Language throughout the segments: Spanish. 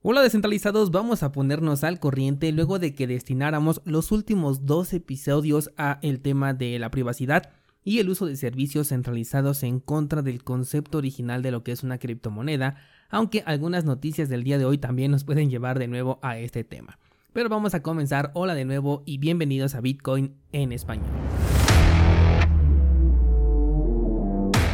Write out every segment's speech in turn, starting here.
Hola descentralizados, vamos a ponernos al corriente luego de que destináramos los últimos dos episodios a el tema de la privacidad y el uso de servicios centralizados en contra del concepto original de lo que es una criptomoneda, aunque algunas noticias del día de hoy también nos pueden llevar de nuevo a este tema. Pero vamos a comenzar, hola de nuevo y bienvenidos a Bitcoin en español.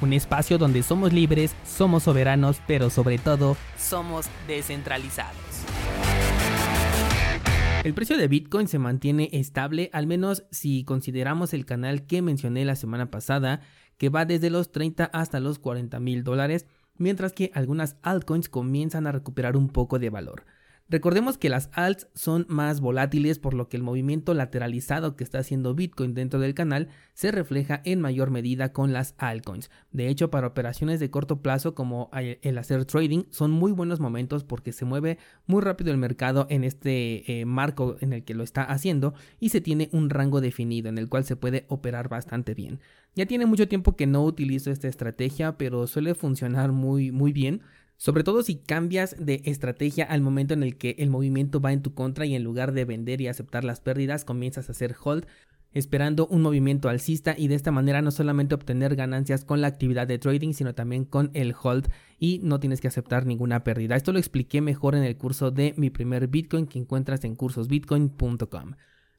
un espacio donde somos libres, somos soberanos, pero sobre todo somos descentralizados. El precio de Bitcoin se mantiene estable, al menos si consideramos el canal que mencioné la semana pasada, que va desde los 30 hasta los 40 mil dólares, mientras que algunas altcoins comienzan a recuperar un poco de valor. Recordemos que las alts son más volátiles por lo que el movimiento lateralizado que está haciendo Bitcoin dentro del canal se refleja en mayor medida con las altcoins. De hecho, para operaciones de corto plazo como el hacer trading son muy buenos momentos porque se mueve muy rápido el mercado en este eh, marco en el que lo está haciendo y se tiene un rango definido en el cual se puede operar bastante bien. Ya tiene mucho tiempo que no utilizo esta estrategia, pero suele funcionar muy muy bien. Sobre todo si cambias de estrategia al momento en el que el movimiento va en tu contra y en lugar de vender y aceptar las pérdidas comienzas a hacer hold esperando un movimiento alcista y de esta manera no solamente obtener ganancias con la actividad de trading sino también con el hold y no tienes que aceptar ninguna pérdida. Esto lo expliqué mejor en el curso de mi primer Bitcoin que encuentras en cursosbitcoin.com.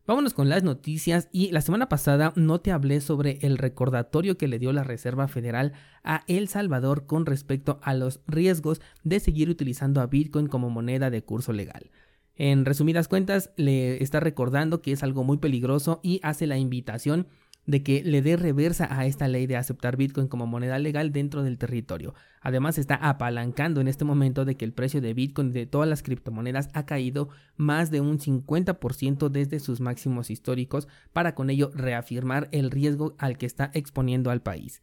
Vámonos con las noticias y la semana pasada no te hablé sobre el recordatorio que le dio la Reserva Federal a El Salvador con respecto a los riesgos de seguir utilizando a Bitcoin como moneda de curso legal. En resumidas cuentas, le está recordando que es algo muy peligroso y hace la invitación de que le dé reversa a esta ley de aceptar Bitcoin como moneda legal dentro del territorio. Además está apalancando en este momento de que el precio de Bitcoin de todas las criptomonedas ha caído más de un 50% desde sus máximos históricos para con ello reafirmar el riesgo al que está exponiendo al país.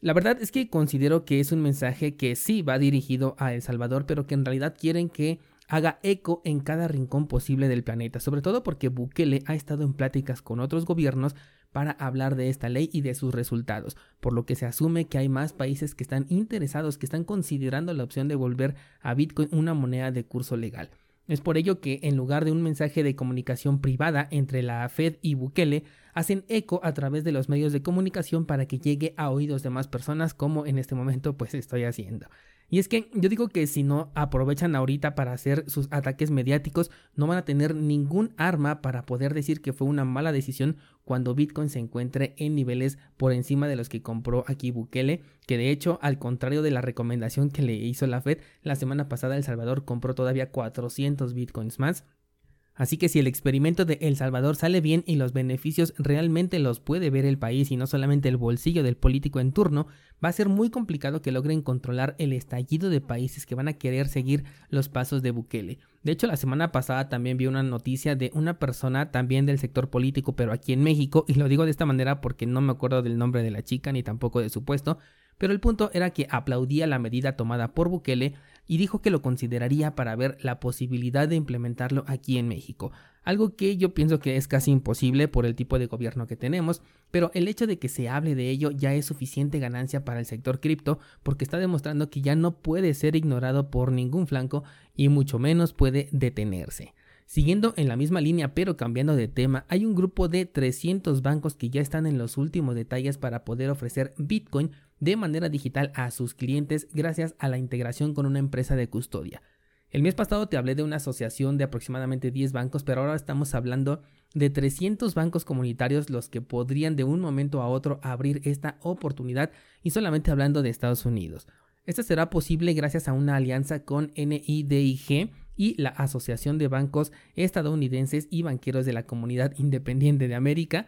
La verdad es que considero que es un mensaje que sí va dirigido a El Salvador, pero que en realidad quieren que haga eco en cada rincón posible del planeta, sobre todo porque Bukele ha estado en pláticas con otros gobiernos para hablar de esta ley y de sus resultados, por lo que se asume que hay más países que están interesados, que están considerando la opción de volver a Bitcoin una moneda de curso legal. Es por ello que, en lugar de un mensaje de comunicación privada entre la Fed y Bukele, hacen eco a través de los medios de comunicación para que llegue a oídos de más personas como en este momento pues estoy haciendo. Y es que yo digo que si no aprovechan ahorita para hacer sus ataques mediáticos, no van a tener ningún arma para poder decir que fue una mala decisión cuando Bitcoin se encuentre en niveles por encima de los que compró aquí Bukele, que de hecho, al contrario de la recomendación que le hizo la Fed, la semana pasada El Salvador compró todavía 400 Bitcoins más. Así que si el experimento de El Salvador sale bien y los beneficios realmente los puede ver el país y no solamente el bolsillo del político en turno, va a ser muy complicado que logren controlar el estallido de países que van a querer seguir los pasos de Bukele. De hecho, la semana pasada también vi una noticia de una persona también del sector político, pero aquí en México, y lo digo de esta manera porque no me acuerdo del nombre de la chica ni tampoco de su puesto, pero el punto era que aplaudía la medida tomada por Bukele y dijo que lo consideraría para ver la posibilidad de implementarlo aquí en México, algo que yo pienso que es casi imposible por el tipo de gobierno que tenemos, pero el hecho de que se hable de ello ya es suficiente ganancia para el sector cripto porque está demostrando que ya no puede ser ignorado por ningún flanco y mucho menos puede detenerse. Siguiendo en la misma línea pero cambiando de tema, hay un grupo de 300 bancos que ya están en los últimos detalles para poder ofrecer Bitcoin de manera digital a sus clientes gracias a la integración con una empresa de custodia. El mes pasado te hablé de una asociación de aproximadamente 10 bancos, pero ahora estamos hablando de 300 bancos comunitarios los que podrían de un momento a otro abrir esta oportunidad y solamente hablando de Estados Unidos. Esto será posible gracias a una alianza con NIDIG y la Asociación de Bancos Estadounidenses y Banqueros de la Comunidad Independiente de América,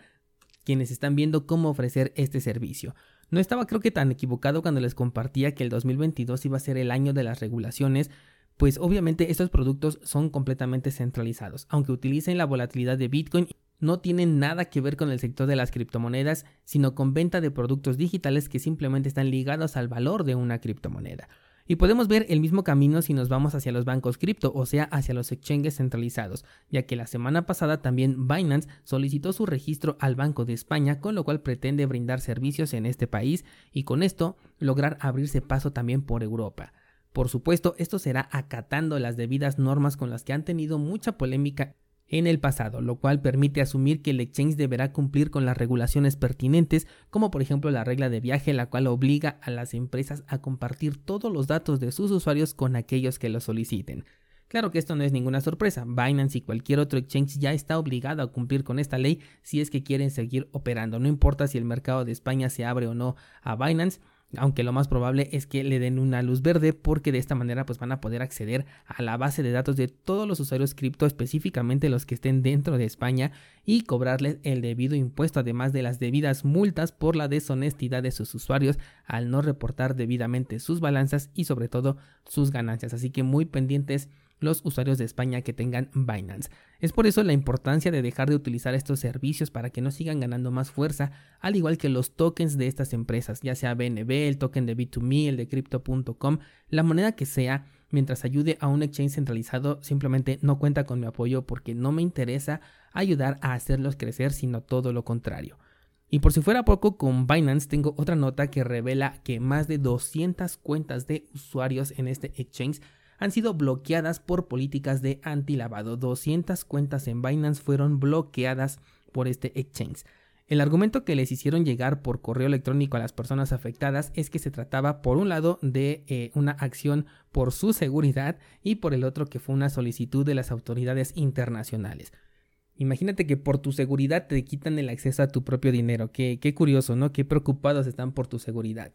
quienes están viendo cómo ofrecer este servicio. No estaba creo que tan equivocado cuando les compartía que el 2022 iba a ser el año de las regulaciones, pues obviamente estos productos son completamente centralizados. Aunque utilicen la volatilidad de Bitcoin, no tienen nada que ver con el sector de las criptomonedas, sino con venta de productos digitales que simplemente están ligados al valor de una criptomoneda. Y podemos ver el mismo camino si nos vamos hacia los bancos cripto, o sea, hacia los exchanges centralizados, ya que la semana pasada también Binance solicitó su registro al Banco de España, con lo cual pretende brindar servicios en este país y con esto lograr abrirse paso también por Europa. Por supuesto, esto será acatando las debidas normas con las que han tenido mucha polémica en el pasado, lo cual permite asumir que el exchange deberá cumplir con las regulaciones pertinentes, como por ejemplo la regla de viaje, la cual obliga a las empresas a compartir todos los datos de sus usuarios con aquellos que lo soliciten. Claro que esto no es ninguna sorpresa, Binance y cualquier otro exchange ya está obligado a cumplir con esta ley si es que quieren seguir operando, no importa si el mercado de España se abre o no a Binance, aunque lo más probable es que le den una luz verde porque de esta manera pues van a poder acceder a la base de datos de todos los usuarios cripto, específicamente los que estén dentro de España y cobrarles el debido impuesto además de las debidas multas por la deshonestidad de sus usuarios al no reportar debidamente sus balanzas y sobre todo sus ganancias. Así que muy pendientes los usuarios de España que tengan Binance. Es por eso la importancia de dejar de utilizar estos servicios para que no sigan ganando más fuerza, al igual que los tokens de estas empresas, ya sea BNB, el token de B2Me, el de Crypto.com, la moneda que sea, mientras ayude a un exchange centralizado, simplemente no cuenta con mi apoyo porque no me interesa ayudar a hacerlos crecer, sino todo lo contrario. Y por si fuera poco, con Binance tengo otra nota que revela que más de 200 cuentas de usuarios en este exchange han sido bloqueadas por políticas de antilavado. 200 cuentas en Binance fueron bloqueadas por este exchange. El argumento que les hicieron llegar por correo electrónico a las personas afectadas es que se trataba por un lado de eh, una acción por su seguridad y por el otro que fue una solicitud de las autoridades internacionales. Imagínate que por tu seguridad te quitan el acceso a tu propio dinero. Qué, qué curioso, ¿no? Qué preocupados están por tu seguridad.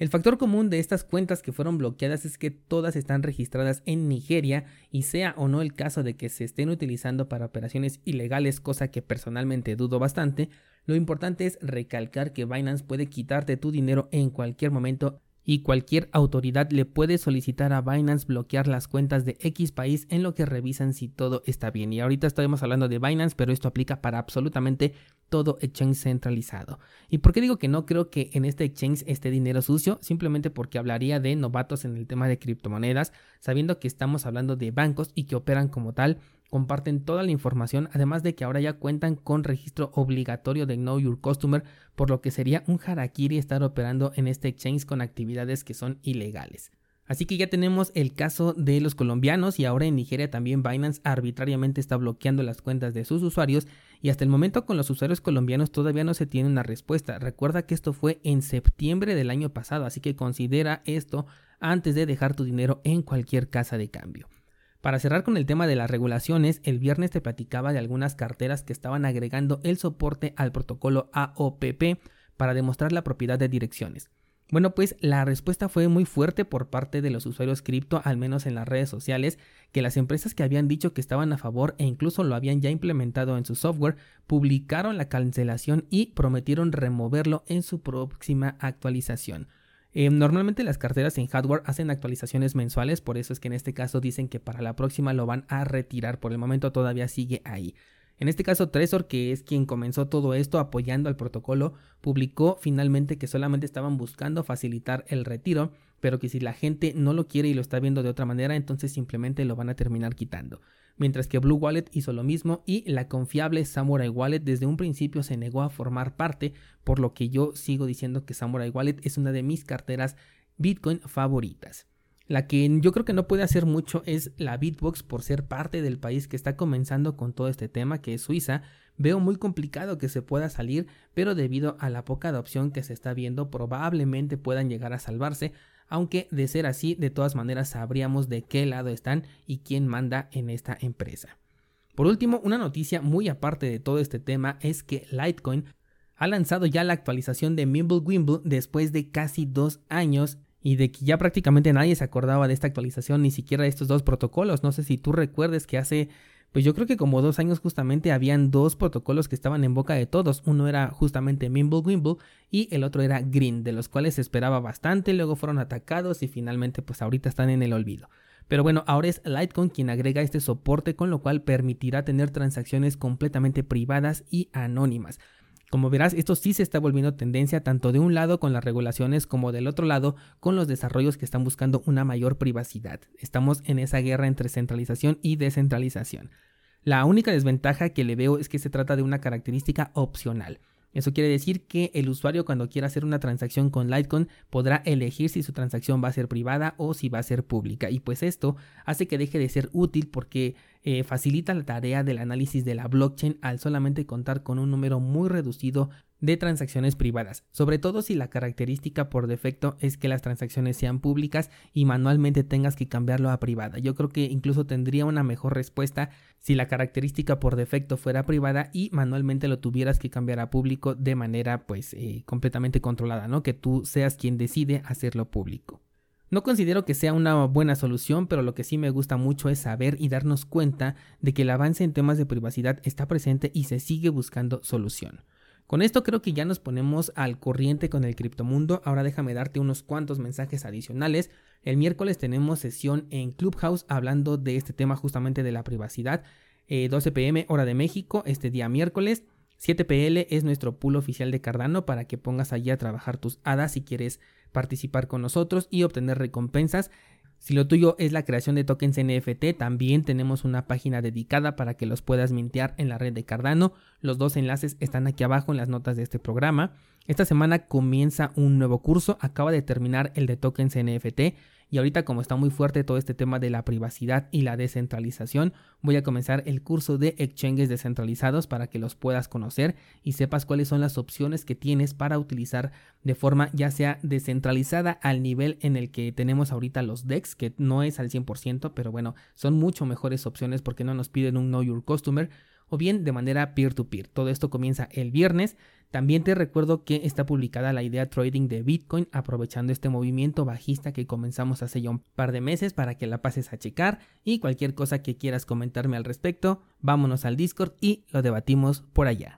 El factor común de estas cuentas que fueron bloqueadas es que todas están registradas en Nigeria y sea o no el caso de que se estén utilizando para operaciones ilegales, cosa que personalmente dudo bastante, lo importante es recalcar que Binance puede quitarte tu dinero en cualquier momento y cualquier autoridad le puede solicitar a Binance bloquear las cuentas de X país en lo que revisan si todo está bien. Y ahorita estamos hablando de Binance, pero esto aplica para absolutamente todo exchange centralizado. ¿Y por qué digo que no creo que en este exchange esté dinero sucio? Simplemente porque hablaría de novatos en el tema de criptomonedas, sabiendo que estamos hablando de bancos y que operan como tal comparten toda la información, además de que ahora ya cuentan con registro obligatorio de Know Your Customer, por lo que sería un harakiri estar operando en este exchange con actividades que son ilegales. Así que ya tenemos el caso de los colombianos y ahora en Nigeria también Binance arbitrariamente está bloqueando las cuentas de sus usuarios y hasta el momento con los usuarios colombianos todavía no se tiene una respuesta. Recuerda que esto fue en septiembre del año pasado, así que considera esto antes de dejar tu dinero en cualquier casa de cambio. Para cerrar con el tema de las regulaciones, el viernes te platicaba de algunas carteras que estaban agregando el soporte al protocolo AOPP para demostrar la propiedad de direcciones. Bueno, pues la respuesta fue muy fuerte por parte de los usuarios cripto, al menos en las redes sociales, que las empresas que habían dicho que estaban a favor e incluso lo habían ya implementado en su software, publicaron la cancelación y prometieron removerlo en su próxima actualización. Eh, normalmente las carteras en hardware hacen actualizaciones mensuales, por eso es que en este caso dicen que para la próxima lo van a retirar, por el momento todavía sigue ahí. En este caso, Trezor, que es quien comenzó todo esto apoyando al protocolo, publicó finalmente que solamente estaban buscando facilitar el retiro, pero que si la gente no lo quiere y lo está viendo de otra manera, entonces simplemente lo van a terminar quitando mientras que Blue Wallet hizo lo mismo y la confiable Samurai Wallet desde un principio se negó a formar parte, por lo que yo sigo diciendo que Samurai Wallet es una de mis carteras Bitcoin favoritas. La que yo creo que no puede hacer mucho es la Bitbox por ser parte del país que está comenzando con todo este tema, que es Suiza. Veo muy complicado que se pueda salir, pero debido a la poca adopción que se está viendo, probablemente puedan llegar a salvarse, aunque de ser así, de todas maneras sabríamos de qué lado están y quién manda en esta empresa. Por último, una noticia muy aparte de todo este tema es que Litecoin ha lanzado ya la actualización de Mimblewimble después de casi dos años y de que ya prácticamente nadie se acordaba de esta actualización, ni siquiera de estos dos protocolos. No sé si tú recuerdes que hace pues yo creo que como dos años justamente habían dos protocolos que estaban en boca de todos. Uno era justamente Mimblewimble y el otro era Green, de los cuales se esperaba bastante, luego fueron atacados y finalmente pues ahorita están en el olvido. Pero bueno, ahora es Litecoin quien agrega este soporte con lo cual permitirá tener transacciones completamente privadas y anónimas. Como verás, esto sí se está volviendo tendencia tanto de un lado con las regulaciones como del otro lado con los desarrollos que están buscando una mayor privacidad. Estamos en esa guerra entre centralización y descentralización. La única desventaja que le veo es que se trata de una característica opcional. Eso quiere decir que el usuario cuando quiera hacer una transacción con Litecoin podrá elegir si su transacción va a ser privada o si va a ser pública. Y pues esto hace que deje de ser útil porque eh, facilita la tarea del análisis de la blockchain al solamente contar con un número muy reducido de transacciones privadas, sobre todo si la característica por defecto es que las transacciones sean públicas y manualmente tengas que cambiarlo a privada. Yo creo que incluso tendría una mejor respuesta si la característica por defecto fuera privada y manualmente lo tuvieras que cambiar a público de manera pues eh, completamente controlada, ¿no? Que tú seas quien decide hacerlo público. No considero que sea una buena solución, pero lo que sí me gusta mucho es saber y darnos cuenta de que el avance en temas de privacidad está presente y se sigue buscando solución. Con esto creo que ya nos ponemos al corriente con el criptomundo. Ahora déjame darte unos cuantos mensajes adicionales. El miércoles tenemos sesión en Clubhouse hablando de este tema justamente de la privacidad. 12 eh, pm hora de México este día miércoles. 7 pl es nuestro pool oficial de Cardano para que pongas allí a trabajar tus hadas si quieres participar con nosotros y obtener recompensas. Si lo tuyo es la creación de tokens NFT, también tenemos una página dedicada para que los puedas mintear en la red de Cardano. Los dos enlaces están aquí abajo en las notas de este programa. Esta semana comienza un nuevo curso, acaba de terminar el de tokens NFT y ahorita como está muy fuerte todo este tema de la privacidad y la descentralización, voy a comenzar el curso de exchanges descentralizados para que los puedas conocer y sepas cuáles son las opciones que tienes para utilizar de forma ya sea descentralizada al nivel en el que tenemos ahorita los DEX, que no es al 100%, pero bueno, son mucho mejores opciones porque no nos piden un Know Your Customer o bien de manera peer-to-peer. -peer. Todo esto comienza el viernes. También te recuerdo que está publicada la idea trading de Bitcoin aprovechando este movimiento bajista que comenzamos hace ya un par de meses para que la pases a checar y cualquier cosa que quieras comentarme al respecto, vámonos al Discord y lo debatimos por allá.